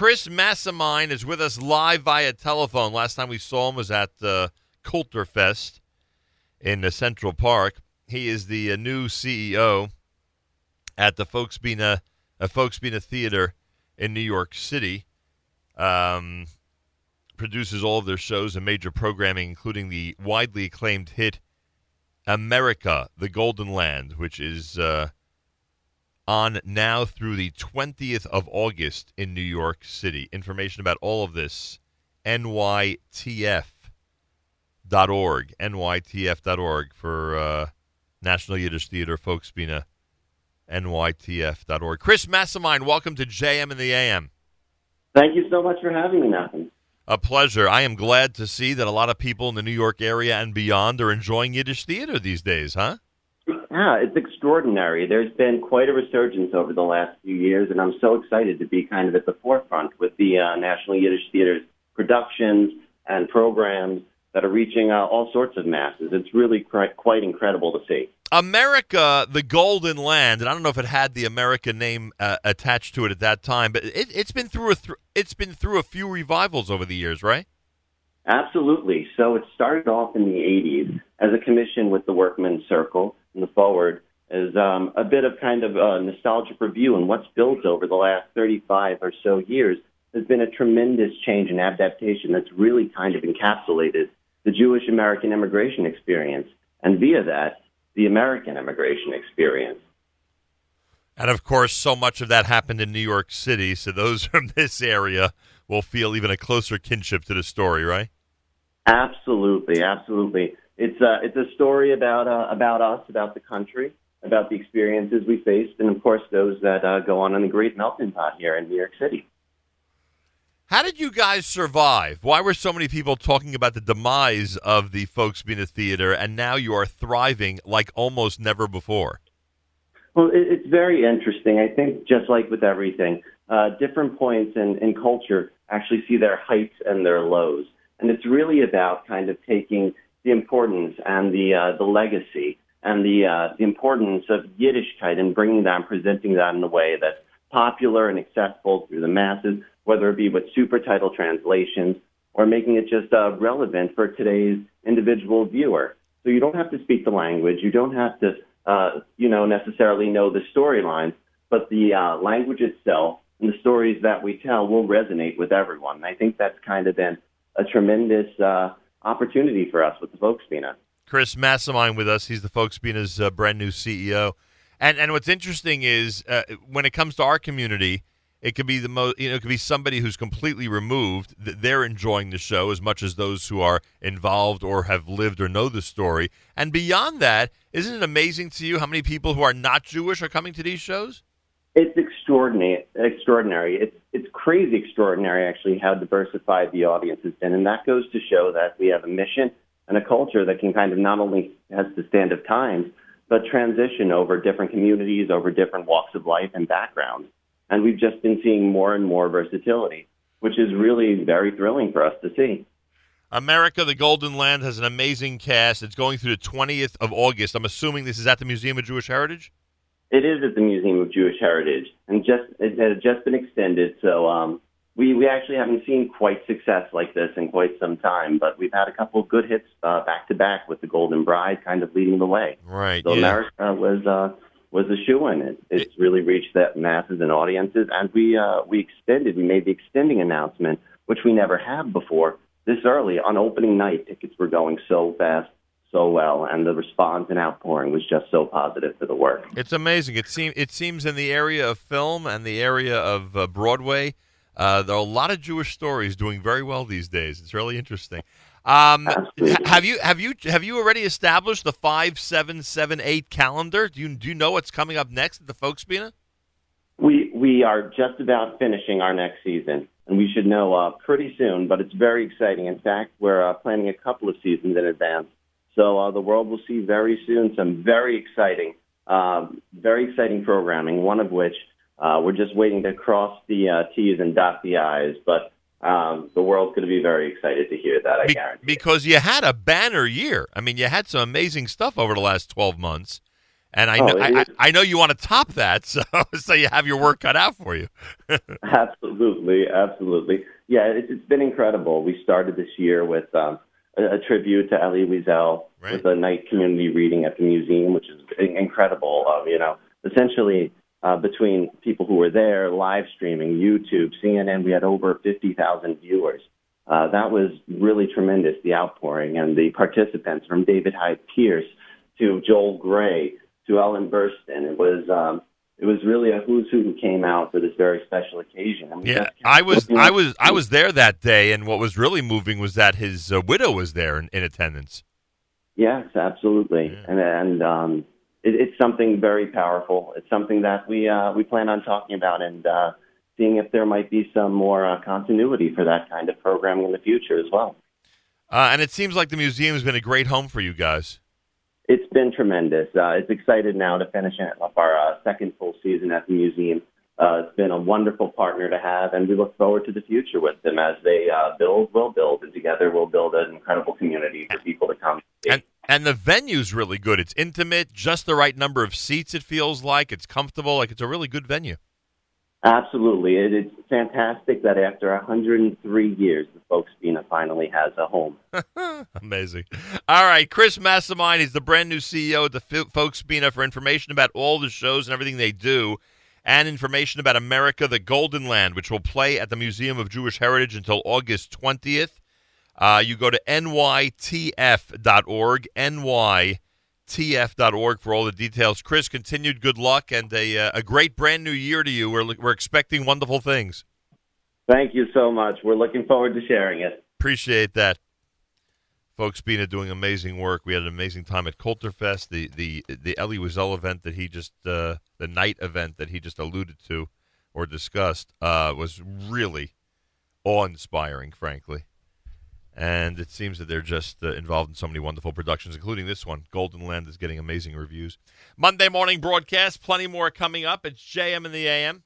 Chris Massimine is with us live via telephone. Last time we saw him was at uh, Kulturfest in uh, Central Park. He is the uh, new CEO at the Folksbiene, uh, Folksbiene Theater in New York City. Um, produces all of their shows and major programming, including the widely acclaimed hit America, the Golden Land, which is uh, on now through the 20th of August in New York City. Information about all of this, nytf.org, nytf.org for uh, National Yiddish Theater, Folksbiene, nytf.org. Chris Massimine, welcome to JM in the AM. Thank you so much for having me, Nathan. A pleasure. I am glad to see that a lot of people in the New York area and beyond are enjoying Yiddish theater these days, huh? Yeah, it's extraordinary. There's been quite a resurgence over the last few years, and I'm so excited to be kind of at the forefront with the uh, National Yiddish Theater's productions and programs that are reaching uh, all sorts of masses. It's really quite, quite incredible to see. America, the Golden Land, and I don't know if it had the American name uh, attached to it at that time, but it, has been through a th- it's been through a few revivals over the years, right? Absolutely. So it started off in the '80s as a commission with the Workmen's Circle and the Forward is um, a bit of kind of a nostalgic review, and what's built over the last 35 or so years has been a tremendous change and adaptation that's really kind of encapsulated the Jewish American immigration experience, and via that the American immigration experience. And of course, so much of that happened in New York City, so those from this area will feel even a closer kinship to the story, right? Absolutely, absolutely. It's a, uh, it's a story about uh, about us, about the country, about the experiences we faced, and of course those that uh, go on in the great melting pot here in New York City. How did you guys survive? Why were so many people talking about the demise of the Folksbiene Theater, and now you are thriving like almost never before? Well, it's very interesting. I think just like with everything, uh, different points in, in culture actually see their heights and their lows, and it's really about kind of taking the importance and the uh, the legacy and the uh, the importance of Yiddishkeit and bringing that and presenting that in a way that's popular and accessible through the masses whether it be with super title translations or making it just uh, relevant for today's individual viewer. So you don't have to speak the language, you don't have to, uh, you know, necessarily know the storylines, but the uh, language itself and the stories that we tell will resonate with everyone. And I think that's kind of been a tremendous uh, opportunity for us with the Folksbiene. Chris Massimine with us. He's the Folksbiene's uh, brand new CEO. And and what's interesting is uh, when it comes to our community, it could be the most, you know, it could be somebody who's completely removed. that They're enjoying the show as much as those who are involved or have lived or know the story. And beyond that, isn't it amazing to you how many people who are not Jewish are coming to these shows? It's extraordinary. Extraordinary. It's it's crazy extraordinary actually how diversified the audience has been, and that goes to show that we have a mission and a culture that can kind of not only has to stand of times, but transition over different communities, over different walks of life and backgrounds. And we've just been seeing more and more versatility, which is really very thrilling for us to see. America, the Golden Land, has an amazing cast. It's going through the 20th of August. I'm assuming this is at the Museum of Jewish Heritage? It is at the Museum of Jewish Heritage, and just it had just been extended. So um, we we actually haven't seen quite success like this in quite some time, but we've had a couple of good hits uh, back to back with the Golden Bride kind of leading the way. Right. So yeah. America was uh, was a shoe in. It it's really reached that masses and audiences, and we uh, we extended. We made the extending announcement, which we never have before. This early on opening night, tickets were going so fast, so well, and the response and outpouring was just so positive for the work. It's amazing. It seems it seems in the area of film and the area of uh, Broadway, uh, there are a lot of Jewish stories doing very well these days. It's really interesting. Um, have you have you have you already established the five seven seven eight calendar? Do you do you know what's coming up next at the Folksbiene? We we are just about finishing our next season, and we should know uh, pretty soon. But it's very exciting. In fact, we're uh, planning a couple of seasons in advance, so uh, the world will see very soon some very exciting, um, very exciting programming. One of which uh, we're just waiting to cross the uh, T's and dot the I's, but um, the world's going to be very excited to hear that. I be- guarantee. Because you had a banner year. I mean, you had some amazing stuff over the last twelve months, And I know, I, I, know you want to top that, so so you have your work cut out for you. absolutely, absolutely. Yeah, it's, it's been incredible. We started this year with um, a, a tribute to Elie Wiesel right. with a night community reading at the museum, which is incredible. Uh, you know, essentially uh, between people who were there, live streaming, YouTube, CNN, we had over 50,000 viewers. Uh, that was really tremendous, the outpouring and the participants from David Hyde Pierce to Joel Grey to Ellen Burstyn. It was um, it was really a who's who who came out for this very special occasion. I mean, yeah, I was I was I was there that day, and what was really moving was that his uh, widow was there in, in attendance. Yes, absolutely, yeah. and and um, it, it's something very powerful. It's something that we uh, we plan on talking about and uh, seeing if there might be some more uh, continuity for that kind of programming in the future as well. Uh, and it seems like the museum has been a great home for you guys. It's been tremendous. Uh, it's excited now to finish up our uh, second full season at the museum. Uh, it's been a wonderful partner to have, and we look forward to the future with them as they uh, build, we'll build, and together we'll build an incredible community for people to come. And, and the venue's really good. It's intimate, just the right number of seats, it feels like. It's comfortable, like it's a really good venue. Absolutely. It is fantastic that after 103 years, the Folksbiene finally has a home. Amazing. All right, Chris Massimine, he's the brand new CEO of the Folksbiene for information about all the shows and everything they do, and information about America, the Golden Land, which will play at the Museum of Jewish Heritage until August 20th. Uh, you go to nytf.org, ny tf.org for all the details. Chris, continued good luck and a, uh, a great brand new year to you. We're, we're expecting wonderful things. Thank you so much. We're looking forward to sharing it. Appreciate that. Folksbiene doing amazing work. We had an amazing time at Kulturfest. The the the Elie Wiesel event that he just uh, the night event that he just alluded to or discussed uh, was really awe inspiring, frankly and it seems that they're just uh, involved in so many wonderful productions, including this one. Golden Land is getting amazing reviews. Monday morning broadcast, plenty more coming up. It's JM in the AM.